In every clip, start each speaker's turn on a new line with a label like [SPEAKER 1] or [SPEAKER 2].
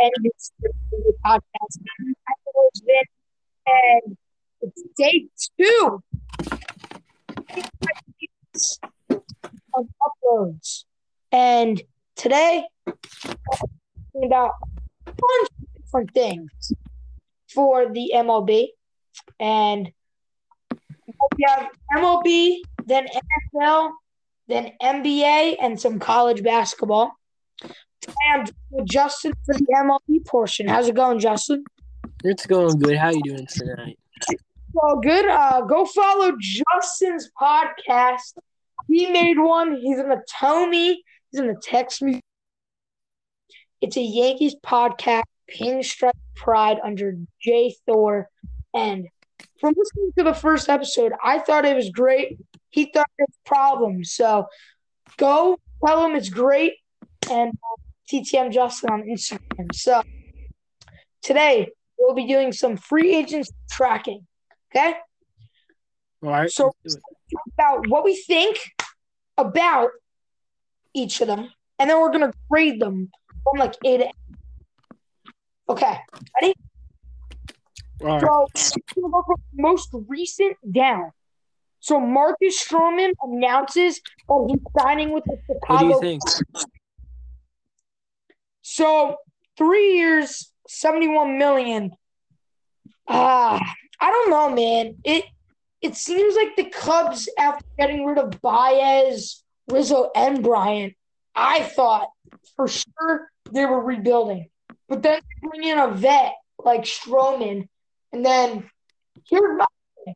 [SPEAKER 1] end this podcast. I'm and it's day two of uploads. And today, talking about a bunch of different things for the MLB. And we have MLB, then NFL, then NBA, and some college basketball. I'm with Justin for the MLB portion. How's it going, Justin?
[SPEAKER 2] It's going good. How are you doing tonight?
[SPEAKER 1] Well, good. Uh, go follow Justin's podcast. He made one. He's gonna tell me. He's gonna text me. It's a Yankees podcast, Pinstripe Pride under Jay Thor. And from listening to the first episode, I thought it was great. He thought it was problems. So go tell him it's great. And uh, TTM Justin on Instagram. So today we'll be doing some free agents tracking. Okay.
[SPEAKER 2] All right.
[SPEAKER 1] So about what we think about each of them, and then we're gonna grade them from like A to F. Okay. Ready?
[SPEAKER 2] All right.
[SPEAKER 1] So we're gonna go from most recent down. So Marcus Stroman announces that he's signing with the Chicago.
[SPEAKER 2] What do you think?
[SPEAKER 1] So three years, seventy-one million. Ah, I don't know, man. It it seems like the Cubs, after getting rid of Baez, Rizzo, and Bryant, I thought for sure they were rebuilding. But then they bring in a vet like Stroman, and then here's my thing.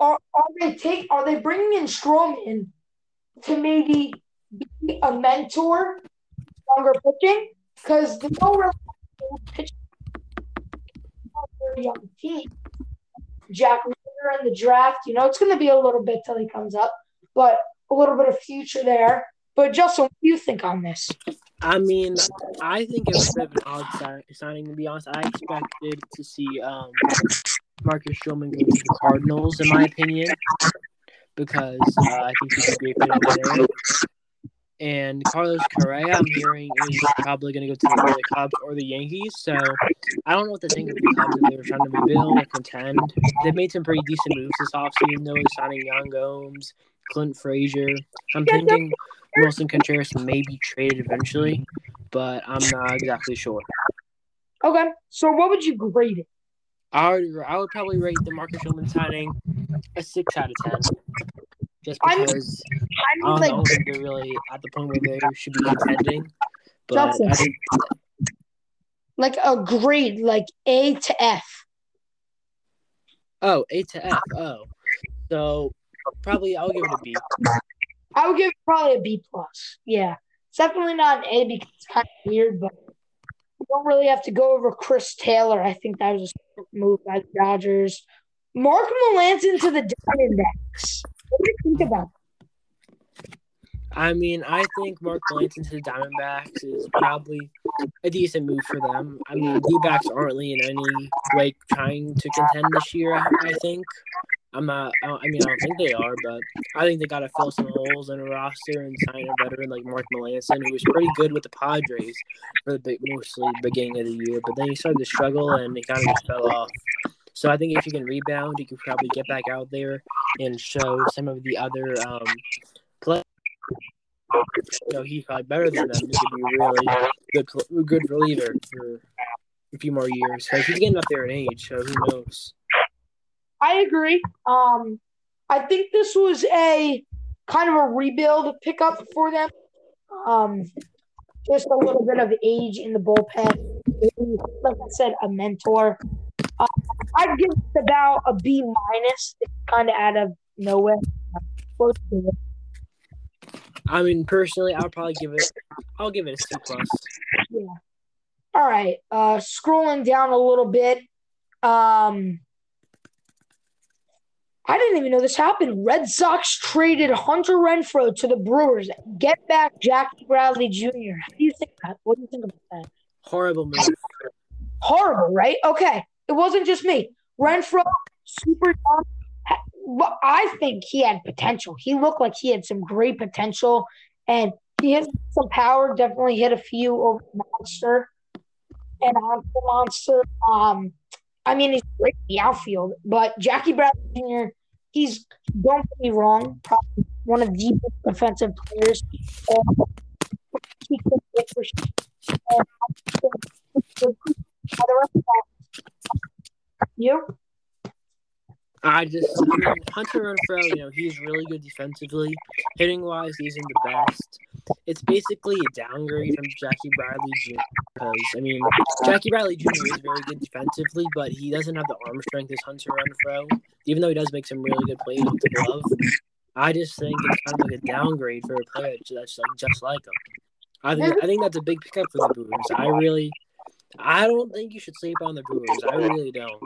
[SPEAKER 1] Are, are they take are they bringing in Stroman to maybe be a mentor, longer pitching? Because the pitching very young team. Jack Leiter in the draft, you know, it's going to be a little bit till he comes up, but a little bit of future there. But Justin, what do you think on this?
[SPEAKER 2] I mean, I think it was a bit of an odd signing. To be honest, I expected to see um, Marcus Stroman go to the Cardinals, in my opinion, because uh, I think he's a great fit there. And Carlos Correa, I'm hearing, is probably going to go to the, the Cubs or the Yankees. So I don't know what to think of the Cubs if they're trying to rebuild or contend. They've made some pretty decent moves this offseason, though, signing Yan Gomes, Clint Frazier. I'm thinking Willson Contreras may be traded eventually, but I'm not exactly sure.
[SPEAKER 1] Okay, so what would you grade it?
[SPEAKER 2] I would, I would probably rate the Marcus Stroman signing a six out of ten, just
[SPEAKER 1] I'm-
[SPEAKER 2] because
[SPEAKER 1] I mean,
[SPEAKER 2] don't,
[SPEAKER 1] like,
[SPEAKER 2] know if they're really at the point where they should be contending. But think
[SPEAKER 1] like a grade, like A to F.
[SPEAKER 2] oh A to F oh, so probably I'll give it a B.
[SPEAKER 1] I would give it probably a B plus. Yeah, it's definitely not an A because it's kind of weird, but we don't really have to go over Chris Taylor. I think that was a smart move by the Dodgers. Mark Melancon to the Diamondbacks. What do you think about?
[SPEAKER 2] I mean, I think Mark Melancon to the Diamondbacks is probably a decent move for them. I mean, D-backs aren't really in any way trying to contend this year. I, think. I'm not. I mean, I don't think they are, but I think they got to fill some holes in a roster and sign a veteran like Mark Melancon, who was pretty good with the Padres for the big, mostly beginning of the year, but then he started to struggle and he kind of just fell off. So I think if you can rebound, you can probably get back out there and show some of the other um, play. You know, he's probably better than them. He could be really good, good reliever for a few more years. Because he's getting up there in age, so who knows?
[SPEAKER 1] I agree. Um, I think this was a kind of a rebuild pickup for them. Um, just a little bit of age in the bullpen. Like I said, a mentor. Uh, I'd give it about a B minus. It's kind of out of nowhere. Close to it.
[SPEAKER 2] I mean, personally, I'll probably give it. I'll give it a C plus.
[SPEAKER 1] Yeah. All right. Uh, scrolling down a little bit. Um, I didn't even know this happened. Red Sox traded Hunter Renfroe to the Brewers. Get back Jackie Bradley Jr. How do you think that? What do you think about that?
[SPEAKER 2] Horrible move.
[SPEAKER 1] Horrible, right? Okay. It wasn't just me. Renfroe, super young. I think he had potential. He looked like he had some great potential, and he has some power. Definitely hit a few over monster. and on the monster. Um, I mean, he's great in the outfield, but Jackie Bradley Jr. He's don't get me wrong, probably one of the best defensive players. He be for sure. Uh, you?
[SPEAKER 2] I just, Hunter Renfroe, you know, he's really good defensively. Hitting wise, he's in the best. It's basically a downgrade from Jackie Bradley Jr. Because, I mean, Jackie Bradley Jr. is very good defensively, but he doesn't have the arm strength as Hunter Renfroe, even though he does make some really good plays with the glove. I just think it's kind of like a downgrade for a player that's like just like him. I think I think that's a big pickup for the Brewers. I really, I don't think you should sleep on the Brewers. I really don't.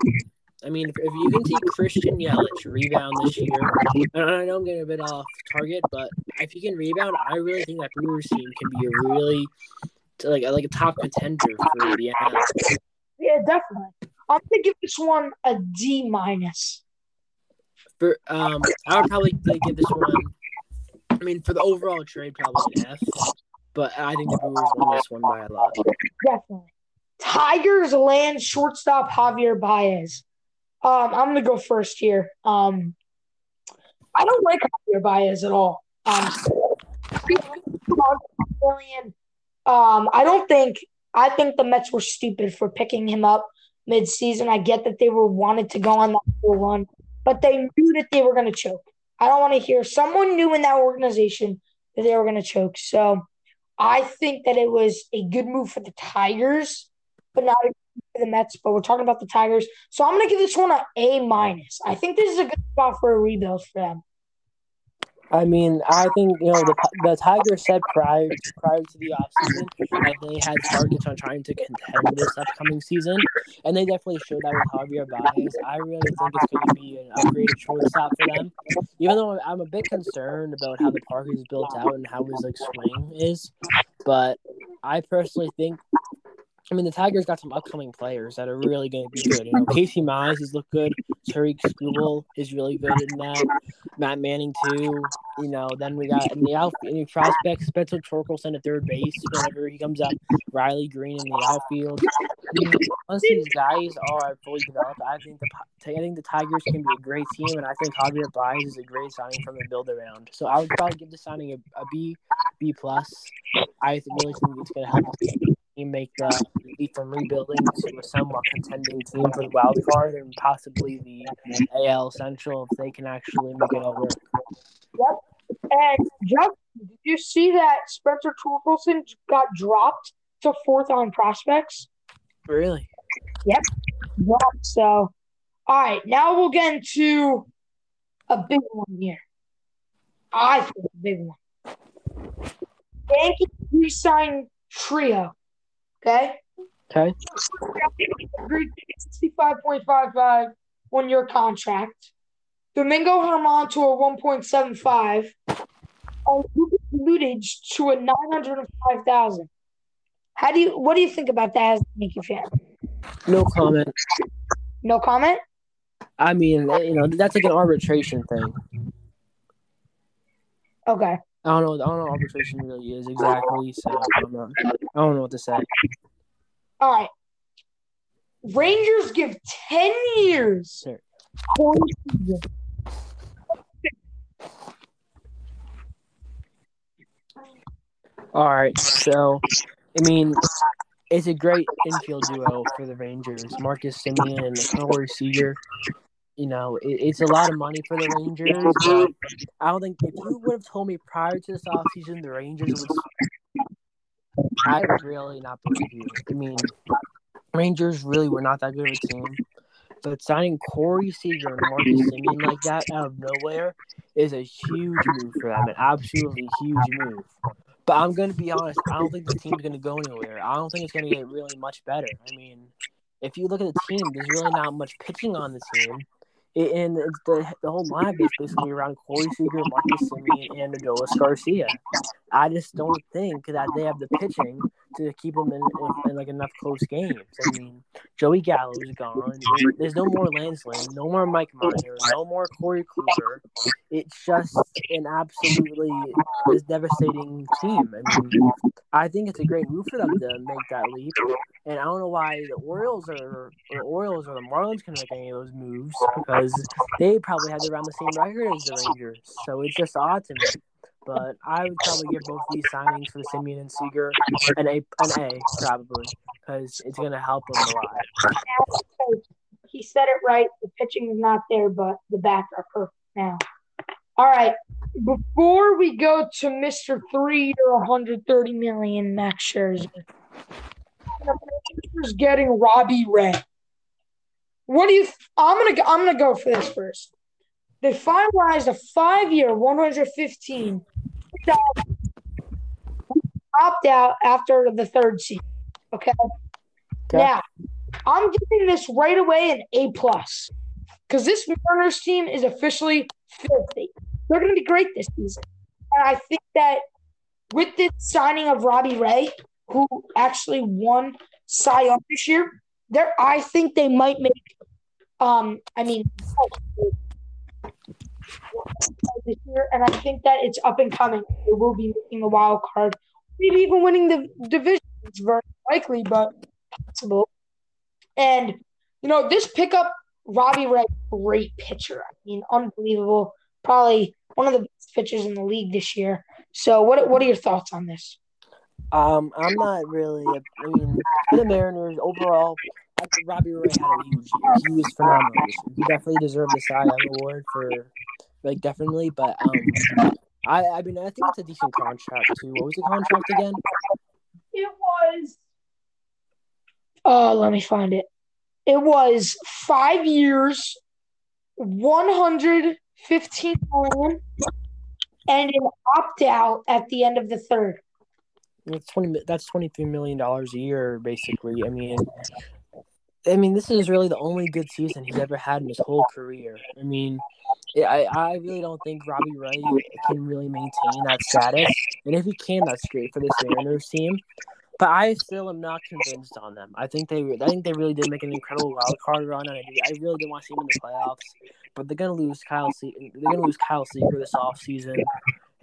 [SPEAKER 2] I mean, if, if you can see Christian Yelich rebound this year, and I know I'm getting a bit off target, but if he can rebound, I really think that Brewers team can be a really like like a top contender for the
[SPEAKER 1] NL. Yeah, definitely. I'm gonna give this one a D minus.
[SPEAKER 2] For um, I would probably give this one. I mean, for the overall trade, probably an F. But I think the Brewers won this one by a lot.
[SPEAKER 1] Definitely. Tigers land shortstop Javier Baez. Um, I'm gonna go first here. Um, I don't like Javier Baez at all. Um, um, I don't think. I think the Mets were stupid for picking him up mid-season. I get that they were wanted to go on that run, but they knew that they were going to choke. I don't want to hear someone knew in that organization that they were going to choke. So I think that it was a good move for the Tigers, but not the Mets, but we're talking about the Tigers. So I'm going to give this one an A minus. I think this is a good spot for a rebuild for them.
[SPEAKER 2] I mean, I think you know the the Tigers said prior prior to the offseason that they had targets on trying to contend this upcoming season, and they definitely showed that with Javier Baez. I really think it's going to be an upgraded shortstop for them. Even though I'm a bit concerned about how the park is built out and how his like swing is, but I personally think I mean, the Tigers got some upcoming players that are really going to be good. You know, Casey Mize has looked good. Tarik Skubal is really good in that. Matt Manning too. You know, then we got in the outfield, prospects, Spencer Torkelson at third base whenever he comes up. Riley Greene in the outfield. I mean, once these guys are fully developed, I think the I think the Tigers can be a great team, and I think Javier Baez is a great signing from the build around. So I would probably give the signing a, a B, B plus. I really think it's going to help make uh, the leap from rebuilding to a somewhat contending team for the wild card and possibly the AL Central if they can actually make it over.
[SPEAKER 1] Yep. And Jeff, did you see that Spencer Torkelson got dropped to fourth on prospects?
[SPEAKER 2] Really?
[SPEAKER 1] Yep. Dropped. So, all right. Now we'll get into a big one here. I think a big one. Yankees re-sign Trio. Okay.
[SPEAKER 2] Okay.
[SPEAKER 1] Agreed sixty-five point five five one year contract. Domingo German to a one point seven five. And Lucas Luetge to a nine hundred and five thousand. How do you? What do you think about that as a Yankee fan?
[SPEAKER 2] No comment.
[SPEAKER 1] No comment.
[SPEAKER 2] I mean, you know, that's like an arbitration thing.
[SPEAKER 1] Okay.
[SPEAKER 2] I don't know. I don't know what arbitration really is exactly. So I'm not, I don't know what to say.
[SPEAKER 1] All right. Rangers give ten years.
[SPEAKER 2] Sure. All right. So, I mean, it's a great infield duo for the Rangers. Marcus Semien and Corey Seager you know, it, it's a lot of money for the Rangers. I don't think if you would have told me prior to this offseason the Rangers would, I really not believe you. I mean, Rangers really were not that good of a team. But signing Corey Seager and Marcus Semien like that out of nowhere is a huge move for them, an absolutely huge move. But I'm going to be honest, I don't think the team's going to go anywhere. I don't think it's going to get really much better. I mean, if you look at the team, there's really not much pitching on the team and it's the the whole lineup is basically around Corey Seager, Marcus Semien, and Adolis Garcia. I just don't think that they have the pitching to keep them in, in, in like enough close games. I mean, Joey Gallo is gone. There's no more Lance Lynn, no more Mike Minor, no more Corey Kluber. It's just an absolutely devastating team. I mean, I think it's a great move for them to make that leap. And I don't know why the Orioles or, or the Orioles or the Marlins can make any of those moves because they probably have around the same record as the Rangers. So it's just odd to me. But I would probably give both these signings for Semien and Seager an A, an A probably because it's going to help them a lot.
[SPEAKER 1] He said it right. The pitching is not there, but the bats are perfect now. All right. Before we go to Mister Three or 130 million Max Scherzer, is getting Robbie Ray. What do you? I'm gonna. I'm gonna go for this first. They finalized a five-year, 115 opt out after the third season. Okay. okay. Now, I'm giving this right away an A plus because this Mariners team is officially filthy. They're going to be great this season, and I think that with this signing of Robbie Ray, who actually won Cy Young this year, there I think they might make. Um, I mean, this year, and I think that it's up and coming. They will be making the wild card, maybe even winning the division. It's very likely, but possible. And you know, this pickup, Robbie Ray, great pitcher. I mean, unbelievable. Probably one of the best pitchers in the league this year. So, what what are your thoughts on this?
[SPEAKER 2] Um, I'm not really. I mean, the Mariners overall, I think Robbie Ray had a huge year. He was phenomenal. He definitely deserved the Cy Young Award for like definitely. But um, I I mean I think it's a decent contract too. What was the contract again?
[SPEAKER 1] It was. Oh, let me find it. It was five years, one hundred fifteen million, and an opt out at the end of the third.
[SPEAKER 2] That's twenty. That's twenty three million dollars a year, basically. I mean, I mean, this is really the only good season he's ever had in his whole career. I mean, I, I really don't think Robbie Ray can really maintain that status. And if he can, that's great for this Mariners team. But I still am not convinced on them. I think they I think they really did make an incredible wild card run, and I, really didn't want to see them in the playoffs. But they're gonna lose Kyle. Se- they're gonna lose Kyle Seager this offseason.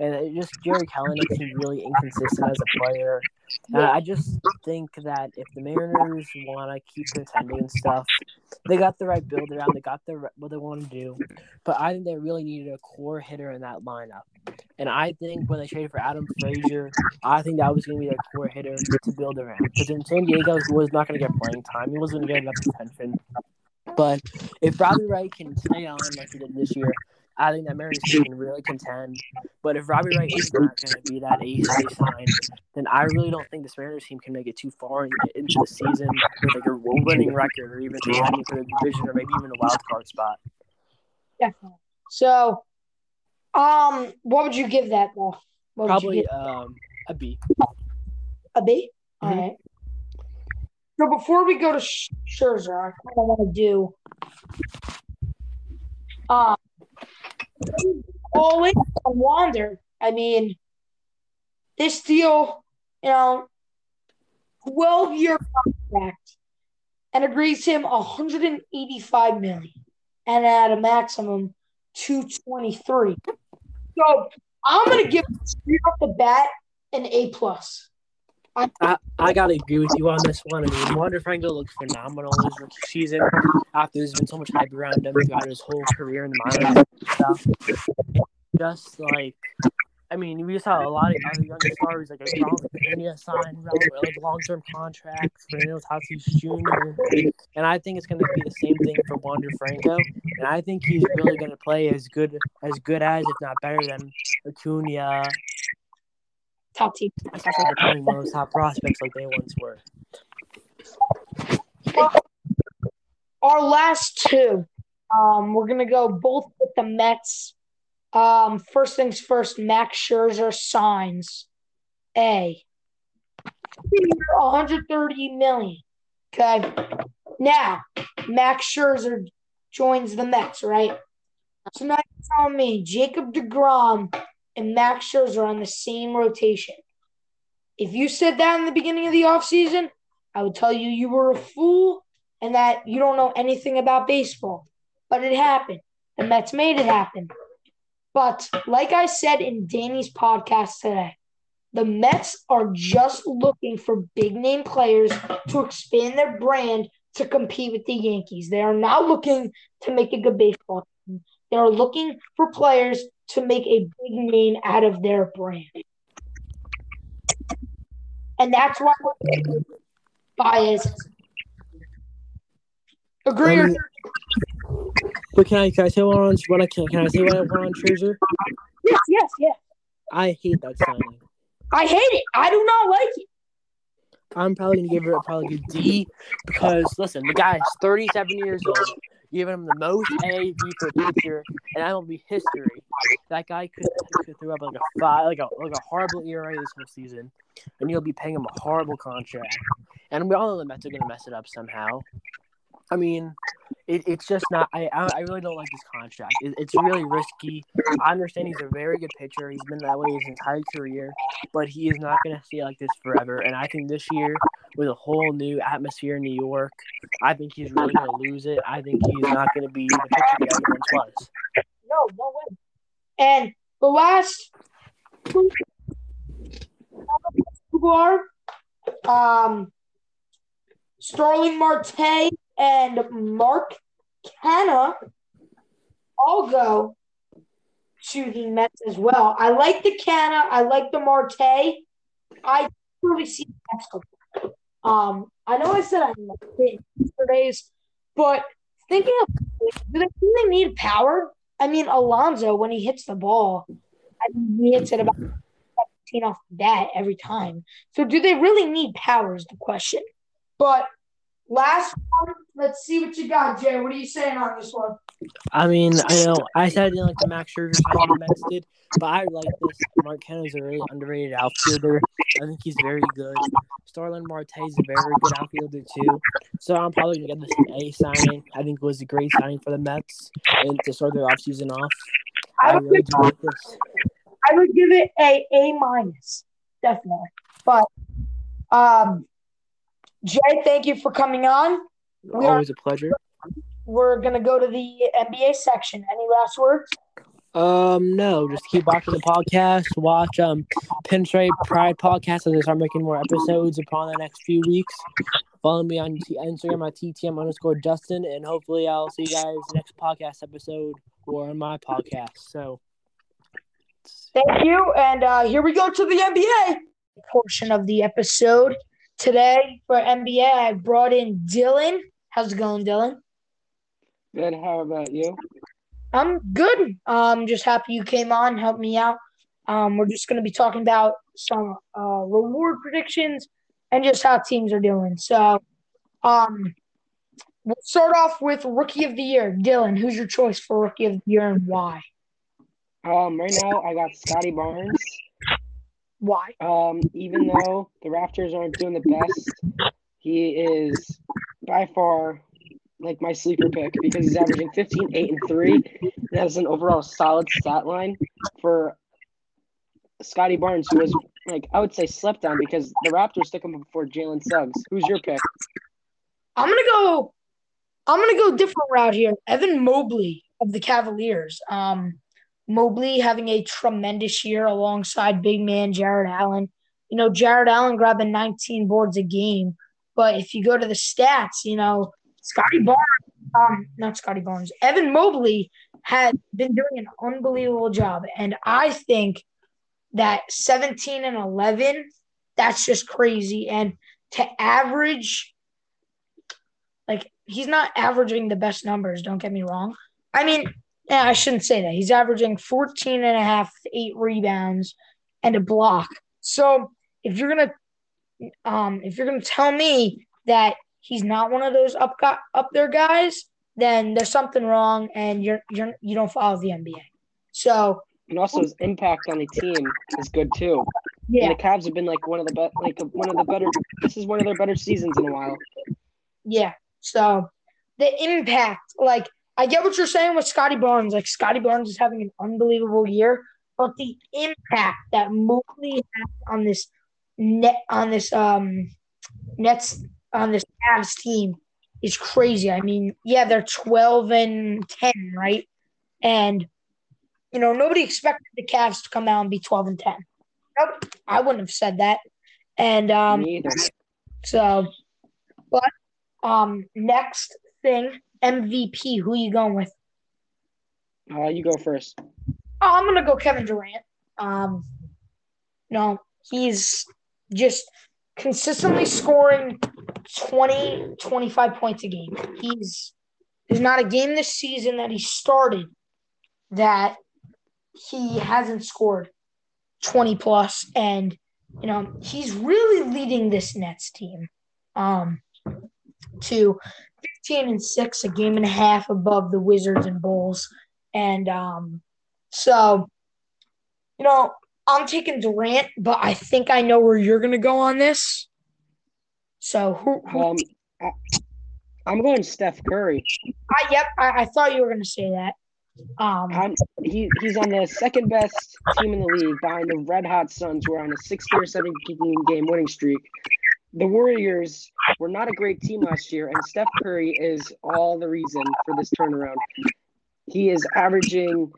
[SPEAKER 2] And it just Jarred Kelenic seems really inconsistent as a player. Uh, I just think that if the Mariners want to keep contending and stuff, they got the right build around. They got the what they want to do, but I think they really needed a core hitter in that lineup. And I think when they traded for Adam Frazier, I think that was going to be their core hitter to build around. Because in San Diego, was not going to get playing time. He wasn't going to get enough attention. But if Robbie Ray can stay on like he did this year, I think that Mariners can really contend. But if Robbie Ray is not going to be that ace they signed, then I really don't think this Mariners team can make it too far into the season with like a winning record or even contending for the division or maybe even a wild card spot.
[SPEAKER 1] Definitely. So, um, what would you give that though? What
[SPEAKER 2] Probably um a B.
[SPEAKER 1] A B. Mm-hmm. All right. So before we go to Scherzer, I kind of want to do um in on Wander. I mean, this deal, you know, 12 year contract and agrees him 185 million and at a maximum 223. So I'm gonna give straight off the bat an A plus.
[SPEAKER 2] I, I, gotta agree with you on this one. I mean, Wander Franco looks phenomenal in his rookie season after there's been so much hype around him throughout his whole career in the minors stuff. Just like, I mean, we saw a lot of other young stars like signed like long-term contracts, Fernando Tatis Jr. And I think it's going to be the same thing for Wander Franco. And I think he's really going to play as good as good as, if not better than Acuna
[SPEAKER 1] top team.
[SPEAKER 2] It's not like becoming one of those top prospects like they once were.
[SPEAKER 1] Our last two, um, we're gonna go both with the Mets. Um, first things first, Max Scherzer signs a 130 million. Okay. Now, Max Scherzer joins the Mets, right? So now you're telling me Jacob DeGrom and Max Scherzer on the same rotation. If you said that in the beginning of the offseason, I would tell you you were a fool and that you don't know anything about baseball. But it happened. The Mets made it happen. But like I said in Danny's podcast today, The Mets are just looking for big name players to expand their brand to compete with the Yankees. They are not looking to make a good baseball team. They are looking for players to make a big name out of their brand. And that's why Baez. Agree or
[SPEAKER 2] Um, But can I can I say one on what I can can I say one one on Scherzer?
[SPEAKER 1] yes, yes, yes.
[SPEAKER 2] I hate that signing.
[SPEAKER 1] I hate it. I do not like it.
[SPEAKER 2] I'm probably gonna give it a probably a D because listen, the guy is 37 years old, giving him the most AAV for a pitcher, will be history. That guy could, could throw up like a five, like a like a horrible ERA this whole season, and you'll be paying him a horrible contract. And we all know the Mets are gonna mess it up somehow. I mean, it, it's just not. I I I really don't like this contract. It, it's really risky. I understand he's a very good pitcher. He's been that way his entire career, but he is not going to stay like this forever. And I think this year, with a whole new atmosphere in New York, I think he's really going to lose it. I think he's not going to be the pitcher he once was.
[SPEAKER 1] No, no way. And the last who are um, Starling Marte and Mark Canha all go to the Mets as well. I like the Canha. I like the Marte. I really see the Mets. Um, I know I said I liked it yesterday's, but thinking of do they really need power? I mean, Alonso, when he hits the ball, I mean, he hits it about 17 off the bat every time. So, do they really need power? Is the question. But last one, let's see what you got, Jay. What are you saying on this one?
[SPEAKER 2] I mean, I know I said I didn't like the Max Scherzer signing the Mets did, but I like this. Mark Canha's a really underrated outfielder. I think he's very good. Starling Marte is a very good outfielder too. So I'm probably gonna get this an A signing. I think it was a great signing for the Mets and to start their offseason off. I
[SPEAKER 1] I would,
[SPEAKER 2] really
[SPEAKER 1] give,
[SPEAKER 2] like this.
[SPEAKER 1] I would give it a A minus, definitely. But um, Jay, thank you for coming on. We are
[SPEAKER 2] Always a pleasure.
[SPEAKER 1] We're gonna go to the NBA section. Any last words?
[SPEAKER 2] Um, no, just keep watching the podcast. Watch um Pinstripe Pride podcast as I start making more episodes upon the next few weeks. Follow me on T- Instagram at TTM underscore Justin, and hopefully I'll see you guys next podcast episode or on my podcast. So
[SPEAKER 1] Thank you. And uh, here we go to the NBA portion of the episode. Today for NBA, I brought in Dylan. How's it going, Dylan?
[SPEAKER 3] Good. How about you?
[SPEAKER 1] I'm good. I'm just happy you came on, helped me out. Um, we're just going to be talking about some uh, reward predictions and just how teams are doing. So, um, we'll start off with Rookie of the Year. Dylan, who's your choice for Rookie of the Year and why?
[SPEAKER 3] Um, right now I got Scottie Barnes.
[SPEAKER 1] Why?
[SPEAKER 3] Um, even though the Raptors aren't doing the best, he is by far like my sleeper pick because he's averaging 15, 8, and 3. That is an overall solid stat line for Scottie Barnes, who was like I would say slept on because the Raptors took him before Jalen Suggs. Who's your pick?
[SPEAKER 1] I'm gonna go. I'm gonna go different route here. Evan Mobley of the Cavaliers. Um, Mobley having a tremendous year alongside big man Jarrett Allen. You know, Jarrett Allen grabbing 19 boards a game, but if you go to the stats, you know, Scottie Barnes, um, not Scottie Barnes, Evan Mobley had been doing an unbelievable job, and I think that 17 and 11, that's just crazy. And to average like he's not averaging the best numbers, don't get me wrong. I mean, I shouldn't say that. He's averaging 14 and a half, eight rebounds, and a block. So if you're gonna um if you're gonna tell me that he's not one of those up up there guys, then there's something wrong and you're you're you don't follow the NBA. So
[SPEAKER 3] And also his impact on the team is good too.
[SPEAKER 1] yeah,
[SPEAKER 3] And the Cavs have been like one of the best, like one of the better. This is one of their better seasons in a while.
[SPEAKER 1] Yeah. So the impact, like I get what you're saying with Scottie Barnes. Like Scottie Barnes is having an unbelievable year, but the impact that Mobley has on this net on this um Nets on this Cavs team is crazy. I mean, yeah, they're twelve and ten, right? And you know, nobody expected the Cavs to come out and be twelve and ten. Nope, I wouldn't have said that. And um, so, but um, next thing, MVP. Who you going with?
[SPEAKER 3] Uh, you go first.
[SPEAKER 1] Oh, I'm gonna go Kevin Durant. Um, no, he's just consistently scoring 20, 25 points a game. He's there's not a game this season that he started that he hasn't scored 20 plus and you know he's really leading this Nets team um to 15 and 6 a game and a half above the Wizards and Bulls and um so you know I'm taking Durant but I think I know where you're going to go on this so who, who
[SPEAKER 3] Um, I, I'm going Steph Curry.
[SPEAKER 1] I, yep I, I thought you were going to say that um
[SPEAKER 3] I'm, he he's on the second best team in the league behind the Red Hot Suns, who are on a 60 or 70 game winning streak. The Warriors were not a great team last year, and Steph Curry is all the reason for this turnaround. He is averaging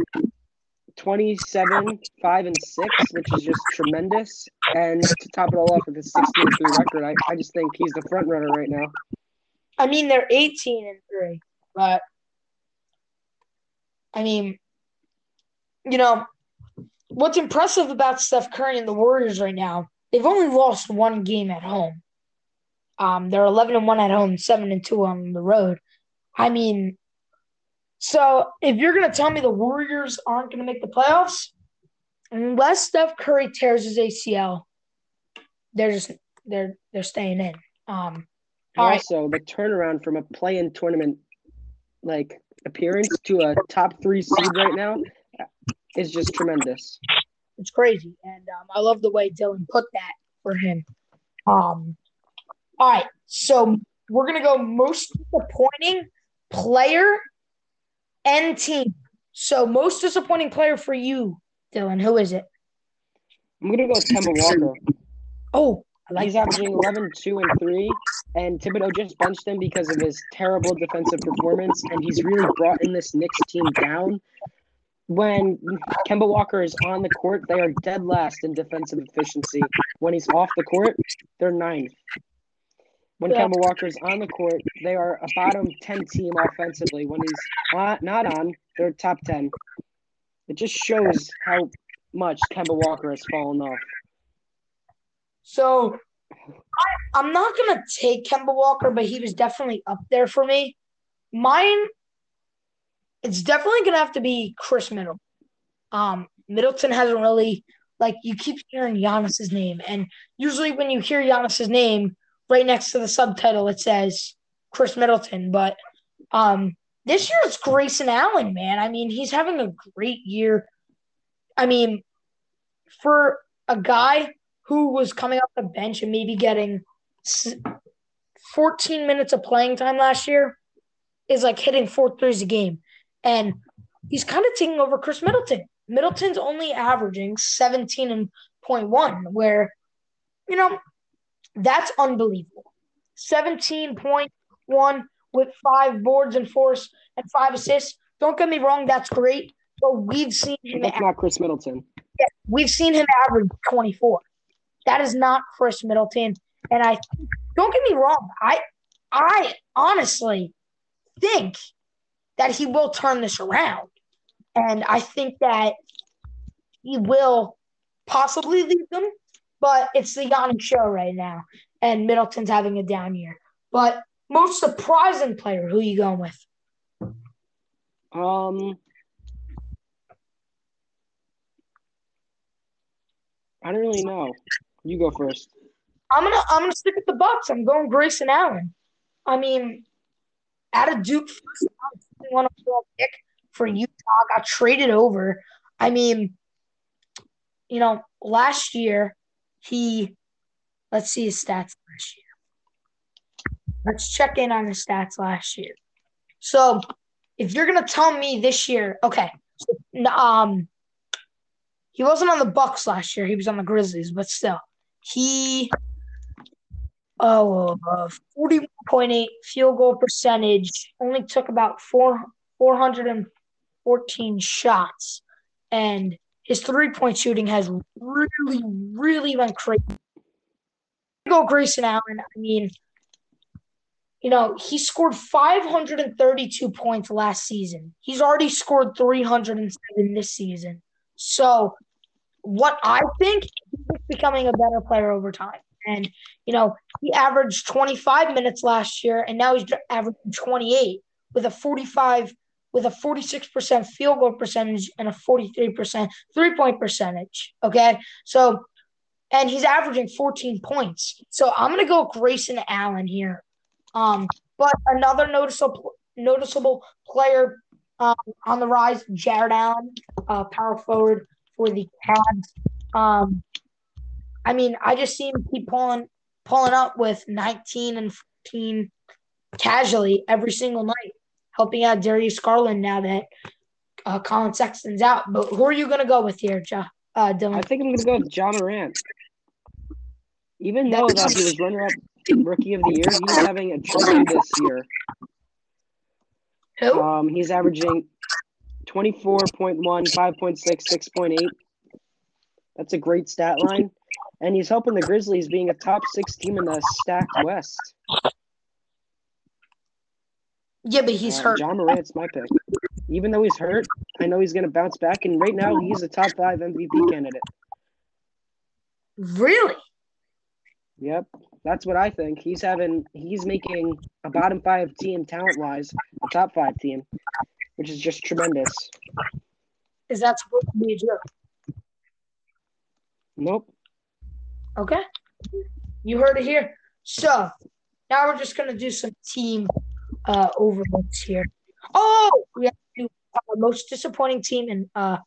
[SPEAKER 3] 27, 5, and 6, which is just tremendous. And to top it all off with a 16 3 record, I, I just think he's the front runner right now.
[SPEAKER 1] I mean, they're 18 and 3, but I mean, you know, what's impressive about Steph Curry and the Warriors right now, they've only lost one game at home. Um, they're 11 and 1 at home, 7 and 2 on the road. I mean, so if you're going to tell me the Warriors aren't going to make the playoffs, unless Steph Curry tears his ACL, they're just they're they're staying in. Um, all right.
[SPEAKER 3] Also, the turnaround from a play-in tournament like appearance to a top three seed right now is just tremendous.
[SPEAKER 1] It's crazy, and um, I love the way Dylan put that for him. Um, all right, so we're gonna go most disappointing player and team. So most disappointing player for you, Dylan. Who is it?
[SPEAKER 3] I'm gonna go with Kemba Walker.
[SPEAKER 1] Oh, I like
[SPEAKER 3] He's
[SPEAKER 1] that.
[SPEAKER 3] averaging 11, 2, and 3, and Thibodeau just benched him because of his terrible defensive performance, and he's really brought in this Knicks team down. When Kemba Walker is on the court, they are dead last in defensive efficiency. When he's off the court, they're ninth. When
[SPEAKER 1] Yeah.
[SPEAKER 3] Kemba Walker's on the court, they are a bottom 10 team offensively. When he's on, not on, they're top 10. It just shows how much Kemba Walker has fallen off.
[SPEAKER 1] So I, I'm not gonna take Kemba Walker, but he was definitely up there for me. Mine, it's definitely gonna have to be Khris Middleton. Um, Middleton hasn't really like you keep hearing Giannis's name, and usually when you hear Giannis's name, right next to the subtitle it says Khris Middleton. But um, this year it's Grayson Allen, man. I mean, he's having a great year. I mean, for a guy who was coming off the bench and maybe getting 14 minutes of playing time last year is like hitting four threes a game. And he's kind of taking over Khris Middleton. Middleton's only averaging 17 and point one, where, you know, that's unbelievable. 17.1 with five boards and fours and five assists. Don't get me wrong, that's great. But we've seen him
[SPEAKER 3] That's not Khris Middleton.
[SPEAKER 1] We've seen him average 24. That is not Khris Middleton. And I don't get me wrong, I I honestly think that he will turn this around. And I think that he will possibly lead them, but it's the Giannis show right now. And Middleton's having a down year. But most surprising player, who are you going with?
[SPEAKER 3] Um, I don't really know. You go first.
[SPEAKER 1] I'm gonna I'm gonna stick with the Bucks. I'm going Grayson Allen. I mean, out of Duke first round, one overall pick for Utah, got traded over. I mean, you know, last year he let's see his stats last year. Let's check in on his stats last year. So if you're gonna tell me this year, okay, um, he wasn't on the Bucks last year. He was on the Grizzlies, but still, he oh uh, forty point eight field goal percentage. Only took about four four hundred and fourteen shots, and his three point shooting has really, really been crazy. Go Grayson Allen. I mean, you know, he scored 532 points last season. He's already scored 307 this season. So, what I think, is becoming a better player over time. And, you know, he averaged 25 minutes last year, and now he's averaging 28 with a 45 with a 46% field goal percentage and a 43% three point percentage. Okay. So, and he's averaging 14 points. So I'm going to go Grayson Allen here. Um, but another noticeable noticeable player um, on the rise, Jarrett Allen, uh, power forward for the Cavs. Um, I mean, I just see him keep pulling pulling up with 19 and 14 casually every single night helping out Darius Garland now that uh, Collin Sexton's out. But who are you going to go with here, ja, uh, Dylan?
[SPEAKER 3] I think I'm going to go with Ja Morant. Even though that he was runner-up rookie of the year, he's having a tremendous year.
[SPEAKER 1] Who?
[SPEAKER 3] Um, he's averaging 24.1, 5.6, 6.8. That's a great stat line. And he's helping the Grizzlies being a top six team in the stacked West.
[SPEAKER 1] Yeah, but he's
[SPEAKER 3] Uh,
[SPEAKER 1] hurt.
[SPEAKER 3] Ja Morant's my pick. Even though he's hurt, I know he's going to bounce back. And right now, he's a top five MVP candidate.
[SPEAKER 1] Really?
[SPEAKER 3] Yep, that's what I think. He's having, he's making a bottom five team talent wise, a top five team, which is just tremendous.
[SPEAKER 1] Is that supposed to be a joke?
[SPEAKER 3] Nope.
[SPEAKER 1] Okay. You heard it here. So now we're just gonna do some team uh overlooks here. Oh, we have to do uh, most disappointing team and uh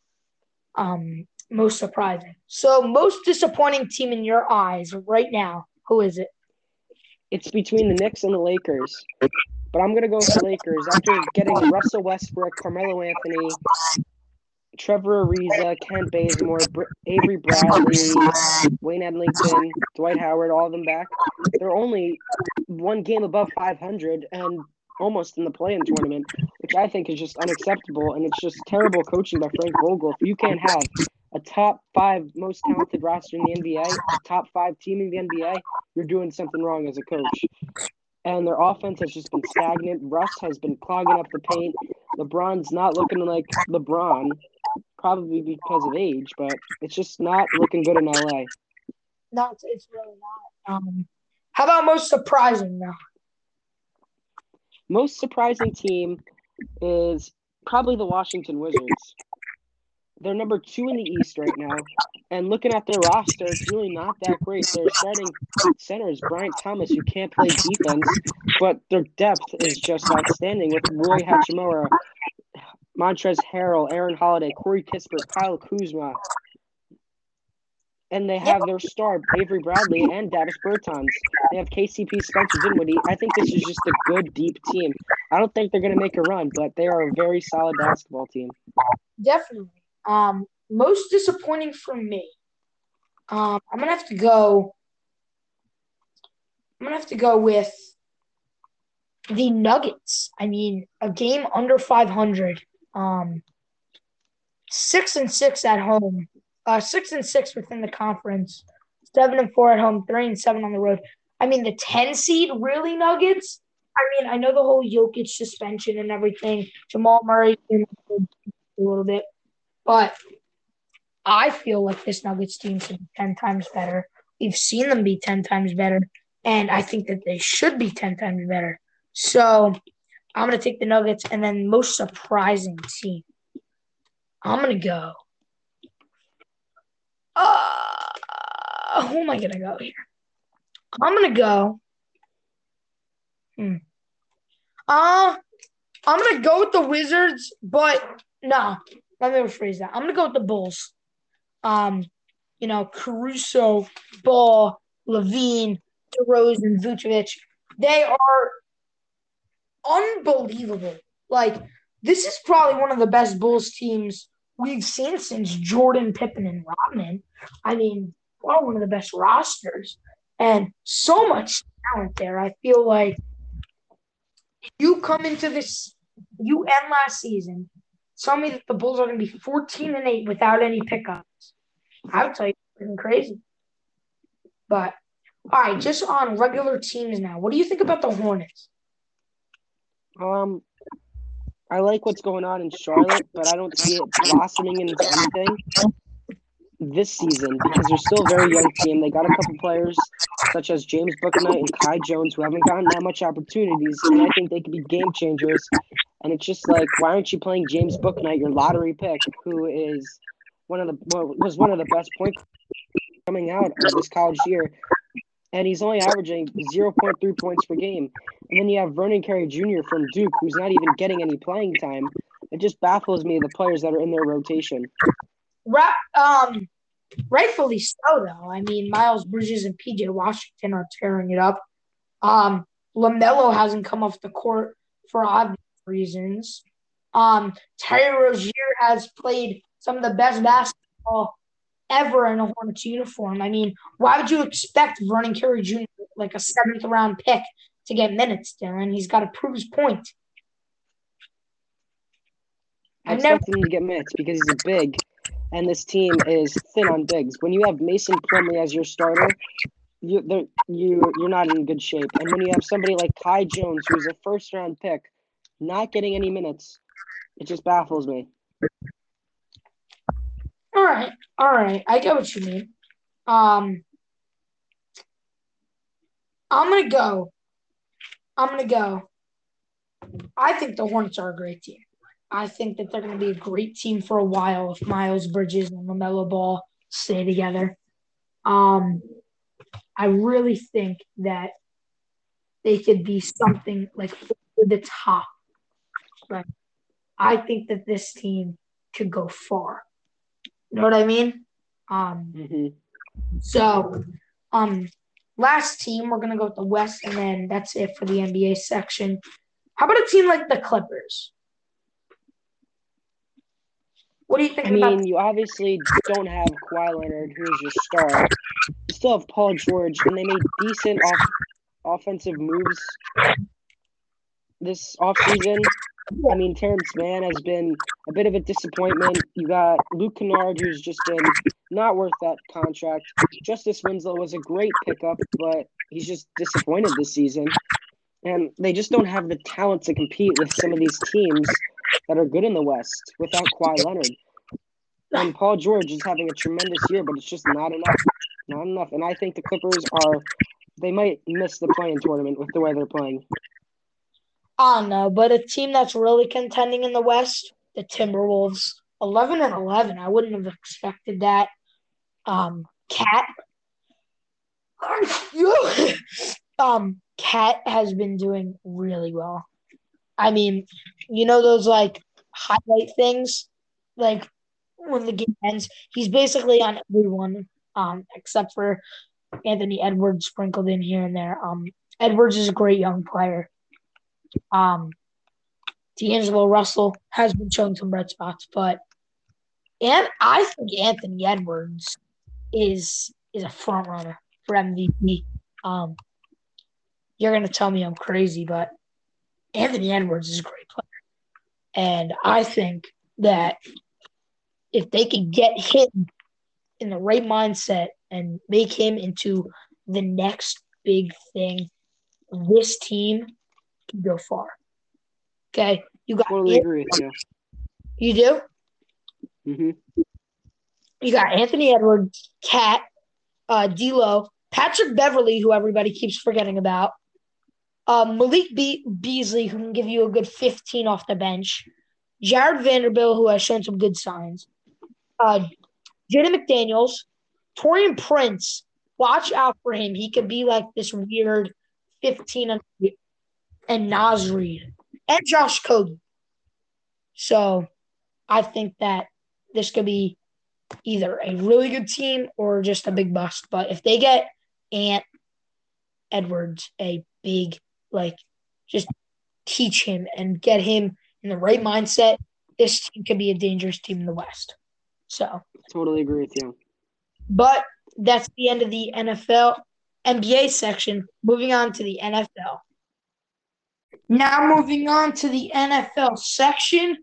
[SPEAKER 1] um most surprising. So most disappointing team in your eyes right now, who is it?
[SPEAKER 3] It's between the Knicks and the Lakers. But I'm going to go with the Lakers after getting Russell Westbrook, Carmelo Anthony, Trevor Ariza, Kent Bazemore, Br- Avery Bradley, Wayne Ellington, Dwight Howard, all of them back. They're only one game above 500 and almost in the play-in tournament, which I think is just unacceptable. And it's just terrible coaching by Frank Vogel. If you can't have a top five most talented roster in the NBA, a top five team in the NBA, you're doing something wrong as a coach. And their offense has just been stagnant. Russ has been clogging up the paint. LeBron's not looking like LeBron, probably because of age, but it's just not looking good in LA.
[SPEAKER 1] No, it's, really not. Um, how about most surprising now?
[SPEAKER 3] Most surprising team is probably the Washington Wizards. They're number two in the East right now. And looking at their roster, it's really not that great. Their starting center is Bryant Thomas, who can't play defense, but their depth is just outstanding with Rui Hachimura, Montrezl Harrell, Aaron Holiday, Corey Kispert, Kyle Kuzma. And they have their star, Avery Bradley, and Davis Bertans. They have KCP, Spencer Dinwiddie. I think this is just a good, deep team. I don't think they're going to make a run, but they are a very solid basketball team.
[SPEAKER 1] Definitely. Um, most disappointing for me. Um, I'm gonna have to go. I'm gonna have to go with the Nuggets. I mean, a game under 500. Um, six and six at home. Uh, six and six within the conference. Seven and four at home. Three and seven on the road. I mean, the 10 seed really Nuggets. I mean, I know the whole Jokic suspension and everything. Jamal Murray a little bit. But I feel like this Nuggets team should be 10 times better. We've seen them be 10 times better, and I think that they should be 10 times better. So I'm going to take the Nuggets, and then most surprising team. I'm going to go. Uh, who am I to go here? I'm to go. Hmm. Uh, I'm to go with the Wizards, but no, let me rephrase that. I'm gonna go with the Bulls. Um, you know, Caruso, Ball, LaVine, DeRozan, Vucevic. They are unbelievable. Like this is probably one of the best Bulls teams we've seen since Jordan, Pippen, and Rodman. I mean, well, one of the best rosters and so much talent there. I feel like you come into this, you end last season tell me that the Bulls are going to be 14 and 8 without any pickups. I would tell you freaking crazy. But all right, just on regular teams now. What do you think about the Hornets?
[SPEAKER 3] Um, I like what's going on in Charlotte, but I don't see it blossoming into anything this season because they're still a very young team. They got a couple players such as James Bouknight and Kai Jones who haven't gotten that much opportunities, and I think they could be game changers. And it's just like, why aren't you playing James Bouknight, your lottery pick, who is one of the well, was one of the best point coming out of this college year, and he's only averaging 0.3 points per game. And then you have Vernon Carey Jr. from Duke, who's not even getting any playing time. It just baffles me the players that are in their rotation.
[SPEAKER 1] Right, um, rightfully so, though. I mean, Miles Bridges and PJ Washington are tearing it up. Um, LaMelo hasn't come off the court for obvious reasons. Um, Terry Rozier has played some of the best basketball ever in a Hornets uniform. I mean, why would you expect Vernon Carey Jr., like a seventh round pick, to get minutes, Darren? He's got to prove his point.
[SPEAKER 3] I expect him to get minutes because he's a big, and this team is thin on bigs. When you have Mason Plumlee as your starter, you you you're not in good shape. And when you have somebody like Kai Jones, who's a first round pick, not getting any minutes, it just baffles me.
[SPEAKER 1] All right, all right. I get what you mean. Um, I'm gonna go. I'm gonna go. I think the Hornets are a great team. I think that they're gonna be a great team for a while if Miles Bridges and LaMelo Ball stay together. Um, I really think that they could be something like the top. Right. I think that this team could go far. You know what I mean? Um,
[SPEAKER 3] mm-hmm.
[SPEAKER 1] So, um, last team, we're going to go with the West, and then that's it for the NBA section. How about a team like the Clippers? What do you think
[SPEAKER 3] I mean, you obviously don't have Kawhi Leonard, who's your star. You still have Paul George, and they made decent off- offensive moves this offseason. I mean, Terance Mann has been a bit of a disappointment. You got Luke Kennard, who's just been not worth that contract. Justice Winslow was a great pickup, but he's just disappointed this season. And they just don't have the talent to compete with some of these teams that are good in the West without Kawhi Leonard. And Paul George is having a tremendous year, but it's just not enough. Not enough. And I think the Clippers are, they might miss the play-in tournament with the way they're playing.
[SPEAKER 1] I don't know, but a team that's really contending in the West, the Timberwolves, eleven and eleven. I wouldn't have expected that. Um, Cat, um, Cat has been doing really well. I mean, you know those like highlight things, like when the game ends. He's basically on everyone, um, except for Anthony Edwards sprinkled in here and there. Um, Edwards is a great young player. Um, D'Angelo Russell has been showing some red spots, but and I think Anthony Edwards is is a front runner for MVP. Um, you're gonna tell me I'm crazy, but Anthony Edwards is a great player, and I think that if they could get him in the right mindset and make him into the next big thing, this team can go far. Okay, you got.
[SPEAKER 3] Totally agree with you.
[SPEAKER 1] You do.
[SPEAKER 3] Mm-hmm.
[SPEAKER 1] You got Anthony Edwards, Cat, uh, D'Lo, Patrick Beverley, who everybody keeps forgetting about, uh, Malik Be- Beasley, who can give you a good 15 off the bench, Jarred Vanderbilt, who has shown some good signs, uh, Jaden McDaniels, Taurean Prince. Watch out for him. He could be like this weird 15 and Naz Reid and Josh Okogie. So I think that this could be either a really good team or just a big bust. But if they get Ant Edwards a big, like, just teach him and get him in the right mindset, this team could be a dangerous team in the West. So
[SPEAKER 3] totally agree with you.
[SPEAKER 1] But that's the end of the NFL NBA section. Moving on to the NFL. Now moving on to the NFL section.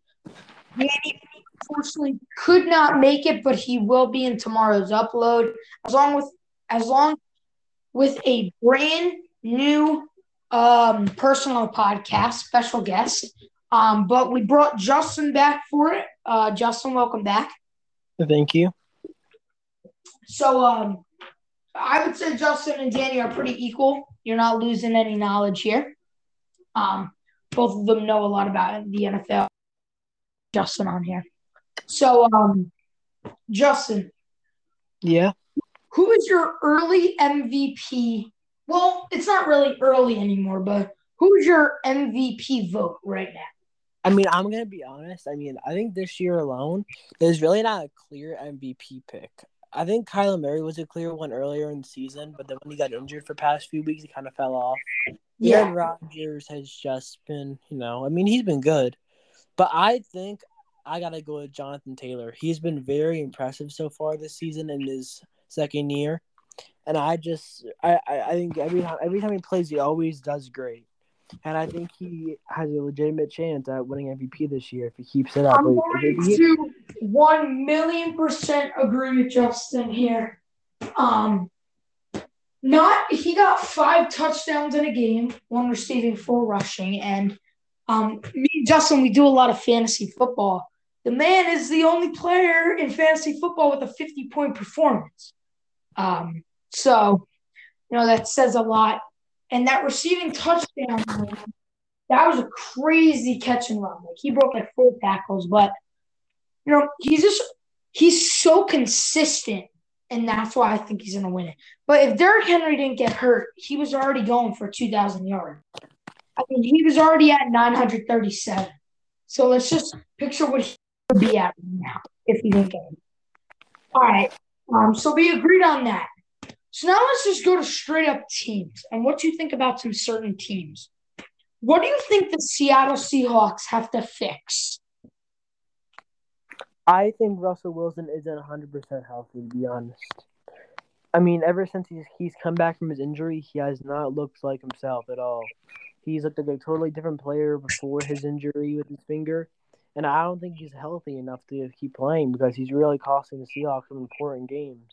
[SPEAKER 1] Danny unfortunately could not make it, but he will be in tomorrow's upload. As long with as long with a brand new um, personal podcast, special guest. Um, but we brought Justin back for it. Uh, Justin, welcome back.
[SPEAKER 2] Thank you.
[SPEAKER 1] So um, I would say Justin and Danny are pretty equal. You're not losing any knowledge here. Um, both of them know a lot about the NFL. Justin on here. So um, Justin.
[SPEAKER 2] Yeah.
[SPEAKER 1] Who is your early MVP? Well, it's not really early anymore, but who's your MVP vote right now?
[SPEAKER 2] I mean, I'm gonna be honest. I mean, I think this year alone, there's really not a clear MVP pick. I think Kyler Murray was a clear one earlier in the season, but then when he got injured for past few weeks, he kind of fell off.
[SPEAKER 1] Yeah.
[SPEAKER 2] Aaron Rodgers has just been, you know, I mean, he's been good, but I think I gotta go with Jonathan Taylor. He's been very impressive so far this season in his second year, and I just, I, I, I think every time, every time he plays, he always does great, and I think he has a legitimate chance at winning MVP this year if he keeps it up.
[SPEAKER 1] I'm going
[SPEAKER 2] he-
[SPEAKER 1] to one million percent agree with Justin here. Um, not he got five touchdowns in a game, one receiving, four rushing, and um, me and Justin, we do a lot of fantasy football. The man is the only player in fantasy football with a fifty point performance. Um, so you know that says a lot. And that receiving touchdown, that was a crazy catch and run. Like he broke like four tackles, but you know, he's just he's so consistent, and that's why I think he's gonna win it. But if Derrick Henry didn't get hurt, he was already going for two thousand yards. I mean, he was already at nine hundred thirty-seven. So let's just picture what he would be at right now if he didn't get him. All right. Um. So we agreed on that. So now let's just go to straight up teams and what do you think about some certain teams. What do you think the Seattle Seahawks have to fix?
[SPEAKER 2] I think Russell Wilson isn't 100% healthy, to be honest. I mean, ever since he's, he's come back from his injury, he has not looked like himself at all. He's looked like a totally different player before his injury with his finger. And I don't think he's healthy enough to keep playing because he's really costing the Seahawks some important games.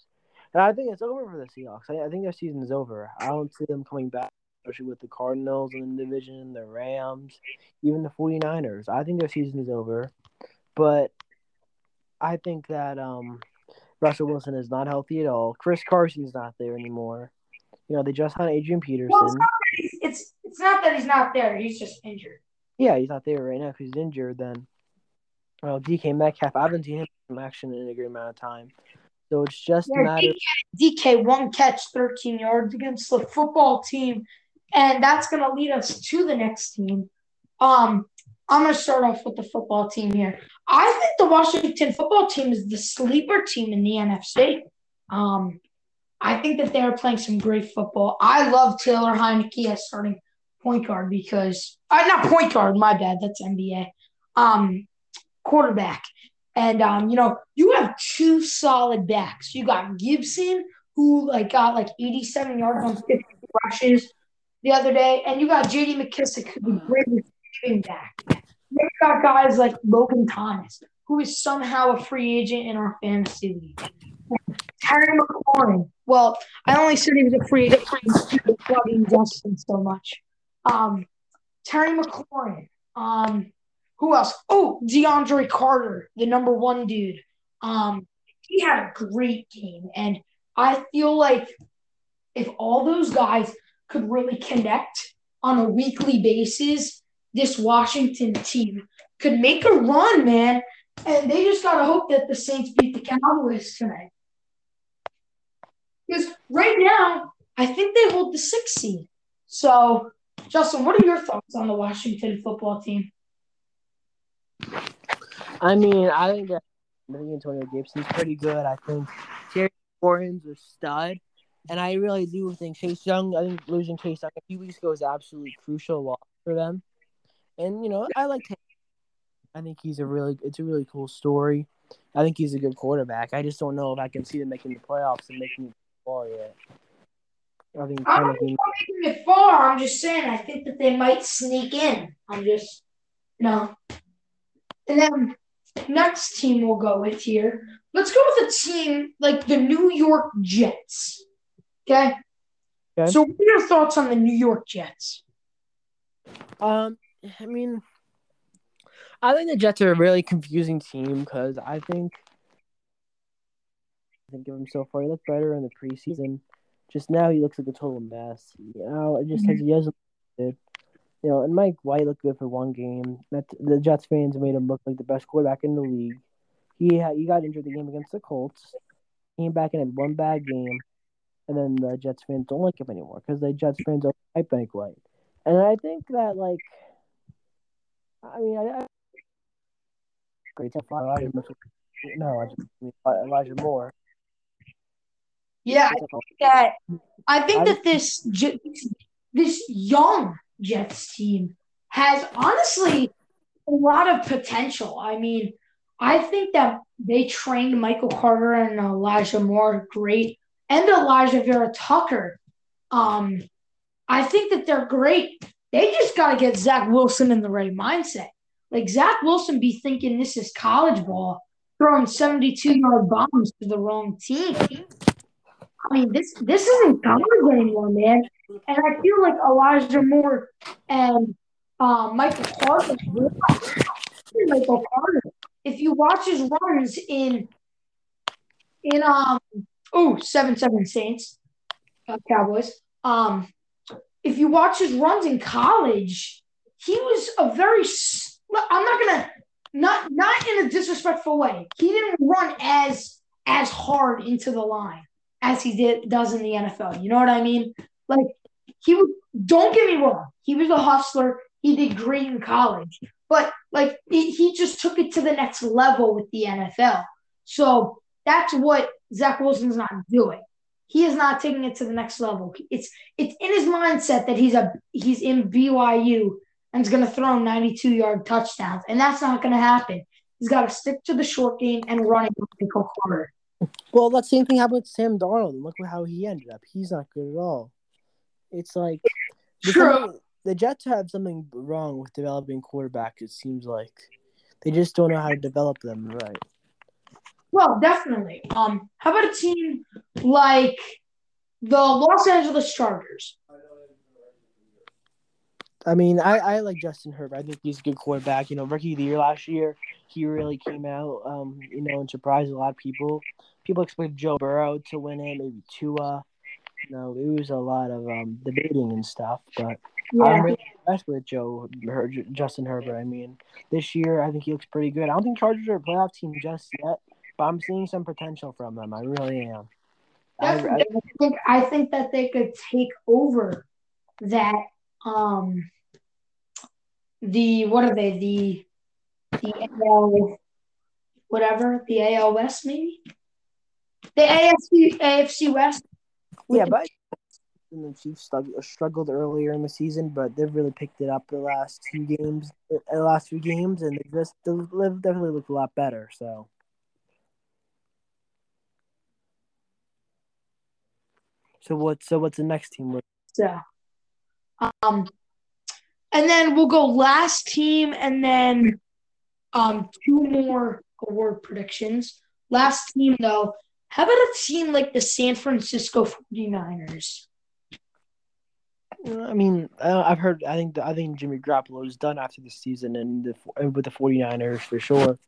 [SPEAKER 2] And I think it's over for the Seahawks. I, I think their season is over. I don't see them coming back, especially with the Cardinals in the division, the Rams, even the 49ers. I think their season is over. But I think that um, Russell Wilson is not healthy at all. Chris Carson's not there anymore. You know, they just had Adrian Peterson.
[SPEAKER 1] Well, it's not, that he's, it's it's not that he's not there. He's just injured.
[SPEAKER 2] Yeah, he's not there right now. If he's injured, then well, DK Metcalf. I haven't seen him in action in a great amount of time. So it's just a
[SPEAKER 1] Yeah,
[SPEAKER 2] matter.
[SPEAKER 1] DK, DK one catch, 13 yards against the football team, and that's going to lead us to the next team. Um, I'm going to start off with the football team here. I think the Washington football team is the sleeper team in the NFC. Um, I think that they are playing some great football. I love Taylor Heinicke as starting point guard because, uh, not point guard, my bad, that's NBA. Um, quarterback. And um, you know, you have two solid backs. You got Gibson, who like got like 87 yards on 50 rushes the other day, and you got JD McKissic, who's a great receiving back. You got guys like Logan Thomas, who is somehow a free agent in our fantasy league. Terry McLaurin. Well, I only said he was a free agent plugging Justin so much. Um, Terry McLaurin. Um, who else? Oh, DeAndre Carter, the number one dude. Um, he had a great game, and I feel like if all those guys could really connect on a weekly basis, this Washington team could make a run, man. And they just gotta hope that the Saints beat the Cowboys tonight. Because right now, I think they hold the sixth seed. So, Justin, what are your thoughts on the Washington football team?
[SPEAKER 2] I mean, I think that I think Antonio Gibson's pretty good. I think Terry Warren's a stud. And I really do think Chase Young, I think losing Chase Young a few weeks ago is absolutely crucial loss for them. And, you know, I like him. I think he's a really, it's a really cool story. I think he's a good quarterback. I just don't know if I can see them making the playoffs and making it far yet. I think
[SPEAKER 1] I'm not making it far. I'm just saying I think that they might sneak in. I'm just no. And then next team we'll go with here. Let's go with a team like the New York Jets. Okay.
[SPEAKER 2] Okay.
[SPEAKER 1] So, what are your thoughts on the New York Jets?
[SPEAKER 2] Um, I mean, I think the Jets are a really confusing team because I think I think of him so far. He looked better in the preseason. Just now, he looks like a total mess. You know, it just has he hasn't. You know, and Mike White looked good for one game. That the Jets fans made him look like the best quarterback in the league. He had, he got injured the game against the Colts. Came back and had one bad game, and then the Jets fans don't like him anymore because the Jets fans don't like Mike White. And I think that like, I mean, I, I great. Elijah no, I just mean Elijah Moore.
[SPEAKER 1] Yeah, I think that I think that this this young Jets team has honestly a lot of potential. I mean, I think that they trained Michael Carter and Elijah Moore great, and Alijah Vera-Tucker. Um, I think that they're great. They just got to get Zach Wilson in the right mindset. Like Zach Wilson be thinking this is college ball, throwing seventy-two yard bombs to the wrong team. I mean, this this isn't college anymore, man. And I feel like Elijah Moore and uh, Michael Carter, Michael Carter. If you watch his runs in in um oh seven seven Saints, uh, Cowboys. Um, if you watch his runs in college, he was a very. I'm not gonna not not in a disrespectful way. He didn't run as as hard into the line as he did does in the NFL. You know what I mean? Like he was. Don't get me wrong. He was a hustler. He did great in college, but like he, he just took it to the next level with the NFL. So that's what Zach Wilson's not doing. He is not taking it to the next level. It's it's in his mindset that he's a he's in BYU and he's going to throw 92 yard touchdowns, and that's not going to happen. He's got to stick to the short game and running Michael Carter.
[SPEAKER 2] Well, that same thing happened with Sam Darnold. Look how he ended up. He's not good at all. It's like
[SPEAKER 1] True.
[SPEAKER 2] the Jets have something wrong with developing quarterbacks. It seems like they just don't know how to develop them right.
[SPEAKER 1] Well, definitely. Um, how about a team like the Los Angeles Chargers?
[SPEAKER 2] I mean, I, I like Justin Herbert. I think he's a good quarterback. You know, rookie of the year last year, he really came out, um, you know, and surprised a lot of people. People expected Joe Burrow to win it, maybe Tua. You know, it was a lot of um, debating and stuff, but
[SPEAKER 1] Yeah,
[SPEAKER 2] I'm really impressed with Joe Her- Justin Herbert. I mean, this year I think he looks pretty good. I don't think Chargers are a playoff team just yet, but I'm seeing some potential from them. I really am. I. I,
[SPEAKER 1] I think I think that they could take over that. Um, the what are they? The the AL whatever the AL West maybe the AFC AFC West.
[SPEAKER 2] Yeah, but and the Chiefs struggled, struggled earlier in the season, but they've really picked it up the last two games. The last few games, and they just they live- definitely look a lot better. So. So what? So what's the next team?
[SPEAKER 1] So, um, and then we'll go last team, and then um, two more award predictions. Last team, though, how about a team like the San Francisco 49ers?
[SPEAKER 2] I mean, uh, I've heard. I think. I think Jimmy Garoppolo is done after the season, and the with the 49ers for sure.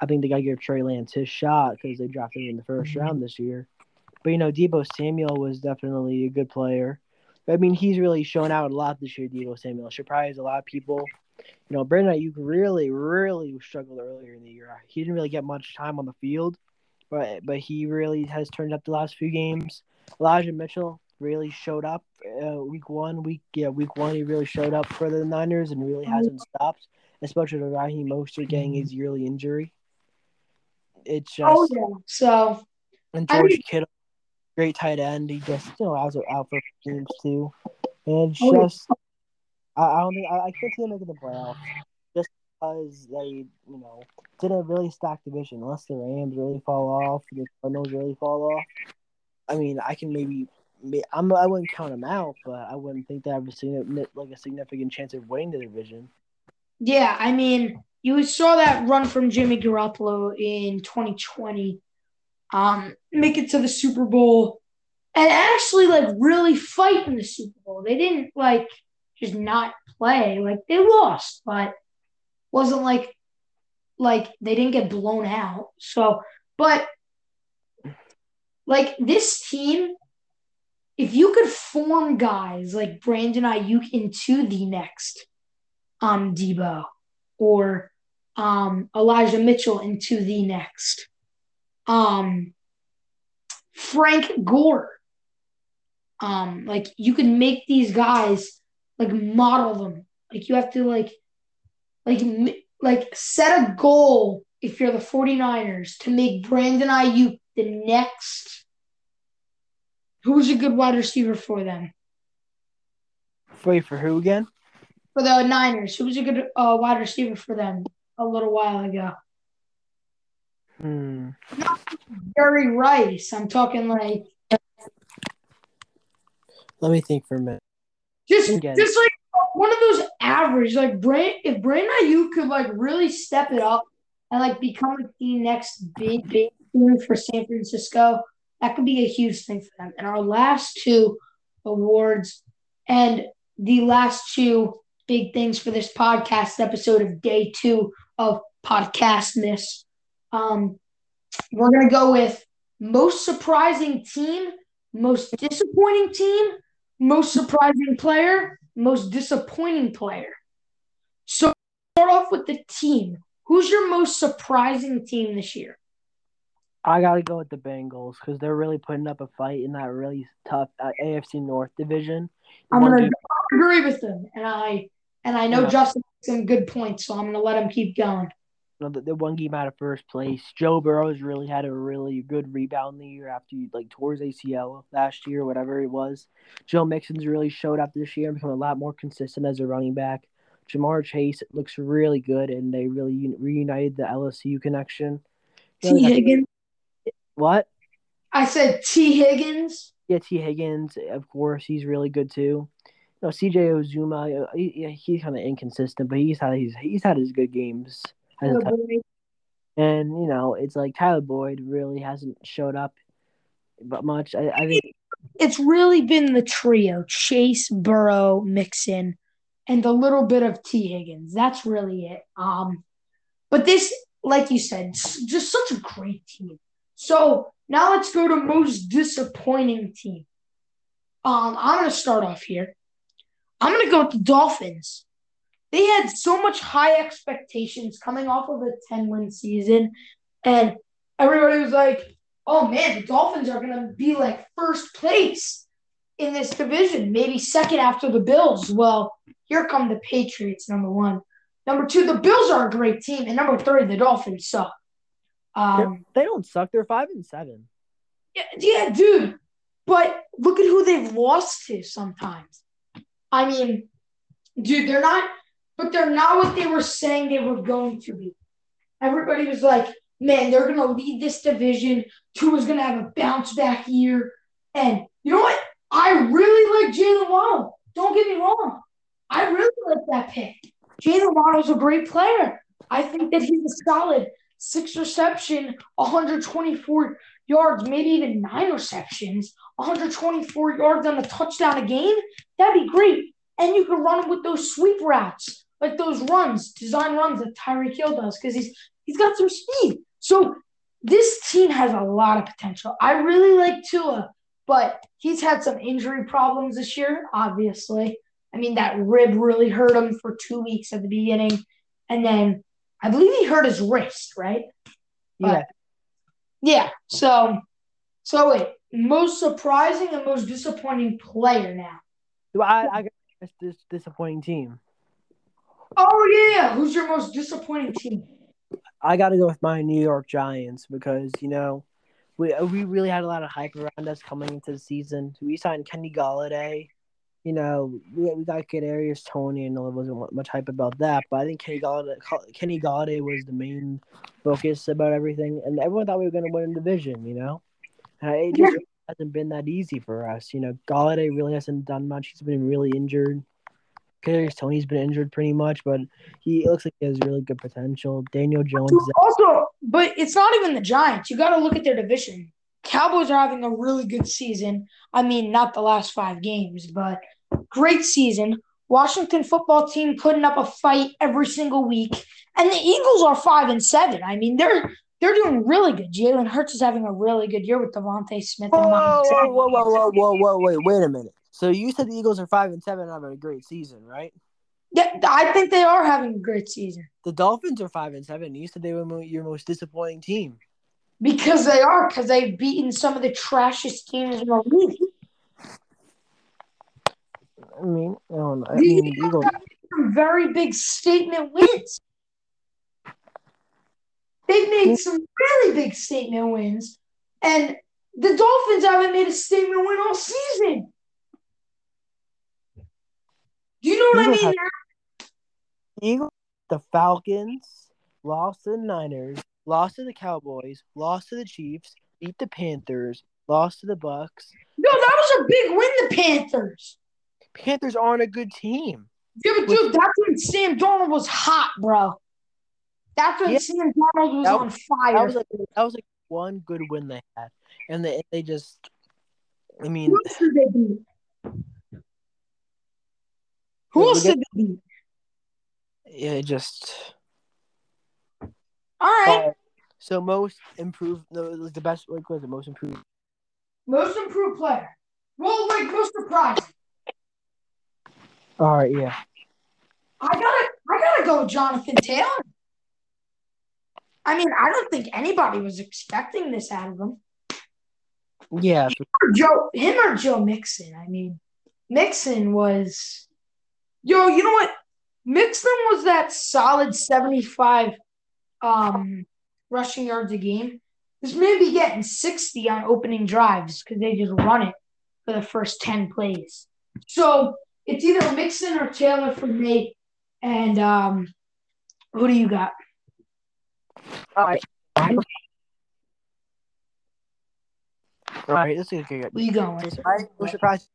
[SPEAKER 2] I think they got to give Trey Lance his shot because they drafted him in the 1st round this year. But you know, Deebo Samuel was definitely a good player. I mean, he's really shown out a lot this year. Deebo Samuel surprised a lot of people. You know, Brandon Aiyuk really, really struggled earlier in the year. He didn't really get much time on the field, but but he really has turned up the last few games. Elijah Mitchell really showed up uh, week one, week yeah, week one. He really showed up for the Niners and really hasn't stopped, especially with Raheem Mostert getting his yearly injury. It's just
[SPEAKER 1] Oh yeah. So
[SPEAKER 2] and
[SPEAKER 1] I
[SPEAKER 2] George
[SPEAKER 1] mean-
[SPEAKER 2] Kittle, great tight end. He just you know out out for games too, and it's
[SPEAKER 1] Oh, yeah.
[SPEAKER 2] just I, I don't think I, I can't see them making the playoffs because they you know did a really stacked division. Unless the Rams really fall off, the Cardinals really fall off. I mean, I can maybe. I'm, I wouldn't count them out, but I wouldn't think they have a like a significant chance of winning the division.
[SPEAKER 1] yeah, I mean, you saw that run from Jimmy Garoppolo in 2020, um, make it to the Super Bowl, and actually like really fight in the Super Bowl. They didn't like just not play. Like they lost, but wasn't like like they didn't get blown out. So, but like this team, if you could form guys like Brandon Aiyuk into the next um Deebo or um Elijah Mitchell into the next um Frank Gore. Um, like you can make these guys like model them. Like you have to like like like set a goal if you're the 49ers to make Brandon Aiyuk the next who's a good wide receiver for them?
[SPEAKER 2] Wait for who again?
[SPEAKER 1] For the Niners. Who was a good uh, wide receiver for them a little while ago?
[SPEAKER 2] Hmm.
[SPEAKER 1] Not Jerry Rice. I'm talking like
[SPEAKER 2] Let me think for a minute.
[SPEAKER 1] just
[SPEAKER 2] Again.
[SPEAKER 1] just like one of those average like Brand if Brandon Aiyuk could like really step it up and like become the next big big thing for San Francisco, that could be a huge thing for them. And our last two awards and the last two big things for this podcast episode of day two of Podcastmass. Um, we're gonna go with most surprising team, most disappointing team, most surprising player, most disappointing player. So start off with the team. Who's your most surprising team this year?
[SPEAKER 2] I gotta go with the Bengals because they're really putting up a fight in that really tough uh, AFC North division. The
[SPEAKER 1] I'm gonna
[SPEAKER 2] dude-
[SPEAKER 1] agree with them, and I and I know
[SPEAKER 2] Yeah.
[SPEAKER 1] Justin makes some good points, so I'm gonna let him keep going.
[SPEAKER 2] You know, the, the one game out of first place. Joe Burrow's really had a really good rebound the year after he like tore his ACL last year, whatever it was. Joe Mixon's really showed up this year and become a lot more consistent as a running back. Ja'Marr Chase looks really good, and they really un- reunited the LSU connection.
[SPEAKER 1] T
[SPEAKER 2] that's-
[SPEAKER 1] Higgins.
[SPEAKER 2] What?
[SPEAKER 1] I said T Higgins.
[SPEAKER 2] Yeah, T. Higgins, of course, he's really good too. You know, CJ Uzomah, uh, he, he's kind of inconsistent, but he's had he's he's had his good games. A tight And you know, it's like Tyler Boyd really hasn't showed up, but much. I, I think
[SPEAKER 1] It's really been the trio: Chase, Burrow, Mixon, and a little bit of T Higgins. That's really it. Um, but this, like you said, just such a great team. So now let's go to most disappointing team. Um, I'm gonna start off here. I'm gonna go with the Dolphins. They had so much high expectations coming off of a 10 win season, and everybody was like, oh man, the Dolphins are gonna be like first place in this division, maybe second after the Bills. Well, here come the Patriots, number one. Number two, the Bills are a great team, and number three, the Dolphins suck. Um,
[SPEAKER 2] they don't suck. They're five and seven.
[SPEAKER 1] yeah, yeah, dude. But look at who they've lost to sometimes. I mean, dude, they're not, but they're not what they were saying they were going to be. Everybody was like, man, they're going to lead this division. Tua's going to have a bounce back year. And you know what? I really like Jaylen Waddle. Don't get me wrong. I really like that pick. Jaylen Waddle's a great player. I think that he's a solid six reception, 124 yards, maybe even nine receptions, 124 yards on a touchdown a game, that'd be great. And you could run with those sweep routes, like those runs, design runs that Tyreek Hill does, because he's he's got some speed. So this team has a lot of potential. I really like Tua, but he's had some injury problems this year, obviously. I mean, that rib really hurt him for two weeks at the beginning. And then I believe he hurt his wrist, right?
[SPEAKER 2] Yeah,
[SPEAKER 1] Yeah. So, so wait, most surprising and most disappointing player now.
[SPEAKER 2] Well, I I got this, this disappointing team.
[SPEAKER 1] Oh yeah, who's your most disappointing team?
[SPEAKER 2] I got to go with my New York Giants because you know we we really had a lot of hype around us coming into the season. We signed Kenny Golladay. You know, we, we got Kadarius Toney, and there wasn't much hype about that. But I think Kenny Golladay, Kenny Golladay was the main focus about everything, and everyone thought we were going to win the division. You know, and it just hasn't been that easy for us. You know, Golladay really hasn't done much. He's been really injured. Kadarius Toney's been injured pretty much, but he looks like he has really good potential. Daniel Jones. is-
[SPEAKER 1] Also, but it's not even the Giants. You got to look at their division. Cowboys are having a really good season. I mean, not the last five games, but great season. Washington football team putting up a fight every single week, and the Eagles are five and seven. I mean, they're they're doing really good. Jalen Hurts is having a really good year with DeVonta Smith and
[SPEAKER 2] Whoa,
[SPEAKER 1] Mike
[SPEAKER 2] whoa, whoa, whoa, whoa, whoa, whoa, wait, wait a minute. So you said the Eagles are five and seven and having a great season, right?
[SPEAKER 1] Yeah, I think they are having a great season
[SPEAKER 2] The Dolphins are five and seven. You said they were your most disappointing team.
[SPEAKER 1] because they are because they've beaten some of the trashiest teams in the league.
[SPEAKER 2] I mean, I don't know. I mean, the Eagles.
[SPEAKER 1] some very big statement wins. They've made hmm. some really big statement wins, and the Dolphins haven't made a statement win all season. Do you know what I
[SPEAKER 2] Eagles
[SPEAKER 1] mean?
[SPEAKER 2] Eagles, the Falcons lost to the Niners, lost to the Cowboys, lost to the Chiefs, beat the Panthers, lost to the Bucks.
[SPEAKER 1] No, that was a big win. The Panthers.
[SPEAKER 2] Panthers aren't a good team.
[SPEAKER 1] Yeah, but dude, that's when Sam Darnold was hot, bro. That's when
[SPEAKER 2] Yeah.
[SPEAKER 1] Sam Darnold was
[SPEAKER 2] That
[SPEAKER 1] on fire.
[SPEAKER 2] That was like that was like one good win they had, and they they just. I mean,
[SPEAKER 1] Who else did they beat?
[SPEAKER 2] Yeah, we
[SPEAKER 1] else
[SPEAKER 2] get-
[SPEAKER 1] did they beat?
[SPEAKER 2] it just.
[SPEAKER 1] All right.
[SPEAKER 2] But- so most improved, no, like the best, like was the most improved.
[SPEAKER 1] Most improved player. Well, like most surprising.
[SPEAKER 2] All right, yeah,
[SPEAKER 1] I gotta, I gotta go with Jonathan Taylor. I mean, I don't think anybody was expecting this out of him.
[SPEAKER 2] yeah. for-
[SPEAKER 1] Or Joe, him or Joe Mixon. I mean, Mixon was, yo, you know what? Mixon was that solid seventy-five um, rushing yards a game. This man be getting sixty on opening drives because they just run it for the first ten plays. So it's either Mixon or Taylor for me. And um, who do you got?
[SPEAKER 2] All right. All right, this is good.
[SPEAKER 1] You going?
[SPEAKER 2] I was surprised.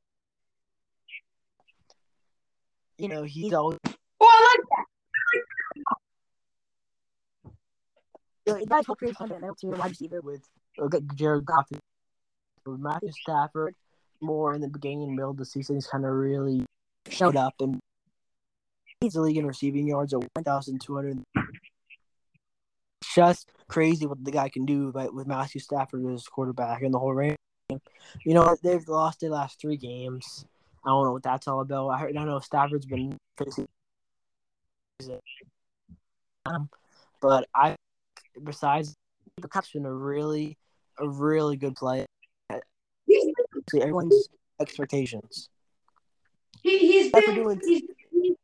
[SPEAKER 2] You know, he's always
[SPEAKER 1] Oh, I like that.
[SPEAKER 2] Yeah, that's what Chris Hunt announced to the wide receiver with uh, Jared Goff, with Matthew Stafford. More in the beginning and middle of the season, he's kind of really showed up and he's the league in receiving yards at one thousand two hundred. Just crazy what the guy can do, but with Matthew Stafford as quarterback and the whole range. You know they've lost their last three games. I don't know what that's all about. I heard I know if Stafford's been facing, um, but I besides the Kupp's been a really, a really good play. Everyone's expectations.
[SPEAKER 1] he, he's
[SPEAKER 2] what
[SPEAKER 1] been
[SPEAKER 2] doing-
[SPEAKER 1] he's, he-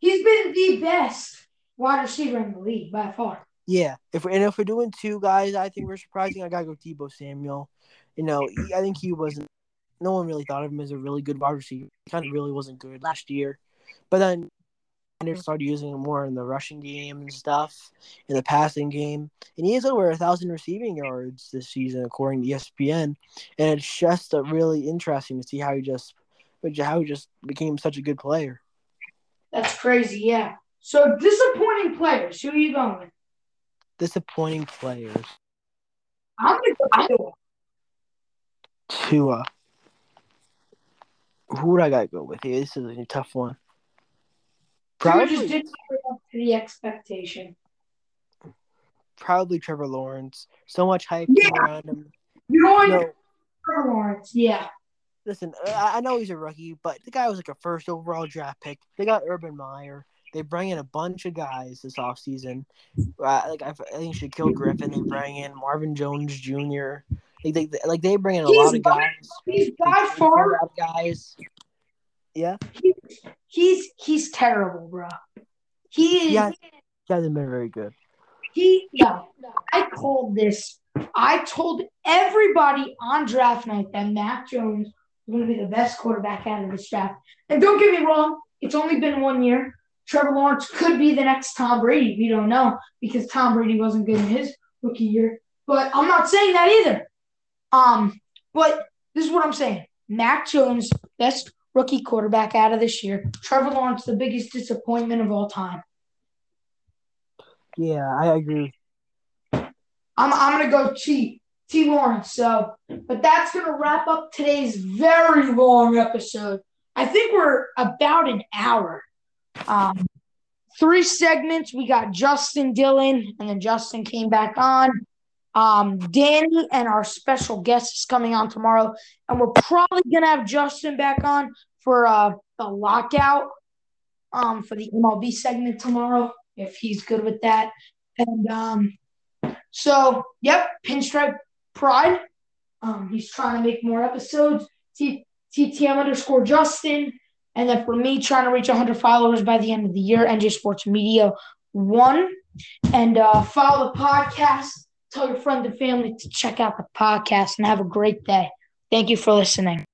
[SPEAKER 1] he's been the best wide receiver in the league by far.
[SPEAKER 2] Yeah, if we're, and if we're doing two guys, I think we're surprising. I gotta go Deebo Samuel. You know, he, I think he wasn't. No one really thought of him as a really good wide receiver. He kind of really wasn't good last year, but then they mm-hmm. started using him more in the rushing game and stuff, in the passing game, and he has over a thousand receiving yards this season according to ESPN, and it's just really interesting to see how he just, how he just became such a good player.
[SPEAKER 1] That's crazy, yeah. So disappointing players. Who are you going with?
[SPEAKER 2] Disappointing players.
[SPEAKER 1] I'm gonna go Tua.
[SPEAKER 2] Tua. Who would I gotta go with here? This is a tough one.
[SPEAKER 1] Just
[SPEAKER 2] Probably,
[SPEAKER 1] didn't live up to the expectation.
[SPEAKER 2] probably Trevor Lawrence. So much hype
[SPEAKER 1] Yeah.
[SPEAKER 2] around him.
[SPEAKER 1] You know?
[SPEAKER 2] No,
[SPEAKER 1] Trevor Lawrence, yeah.
[SPEAKER 2] listen, I, I know he's a rookie, but the guy was like a first overall draft pick. They got Urban Meyer. They bring in a bunch of guys this offseason. Uh, like I, I think Shaquill Griffin. They bring in Marvin Jones Jr. Like they, like they bring in a
[SPEAKER 1] He's
[SPEAKER 2] lot of
[SPEAKER 1] by-
[SPEAKER 2] guys.
[SPEAKER 1] He's by
[SPEAKER 2] bring
[SPEAKER 1] far
[SPEAKER 2] a lot of guys. Yeah,
[SPEAKER 1] he's he's terrible, bro. He is
[SPEAKER 2] Yeah. he hasn't been very good.
[SPEAKER 1] he no. I called this. I told everybody on draft night that Mac Jones was going to be the best quarterback out of this draft. And don't get me wrong, it's only been one year. Trevor Lawrence could be the next Tom Brady. We don't know because Tom Brady wasn't good in his rookie year. But I'm not saying that either. Um, but this is what I'm saying. Mac Jones, best rookie quarterback out of this year. Trevor Lawrence, the biggest disappointment of all time.
[SPEAKER 4] Yeah, I agree.
[SPEAKER 1] I'm I'm gonna go T T Lawrence. So, but that's gonna wrap up today's very long episode. I think we're about an hour. Um, three segments. We got Justin Dylan, and then Justin came back on. Um, Danny and our special guest is coming on tomorrow, and we're probably gonna have Justin back on for uh, the lockout um, for the MLB segment tomorrow if he's good with that. And um, so, yep, Pinstripe Pride. Um, he's trying to make more episodes. TTM underscore Justin. And then for me, trying to reach 100 followers by the end of the year, NJ Sports Media one. And uh, follow the podcast. Tell your friends and family to check out the podcast and have a great day. Thank you for listening.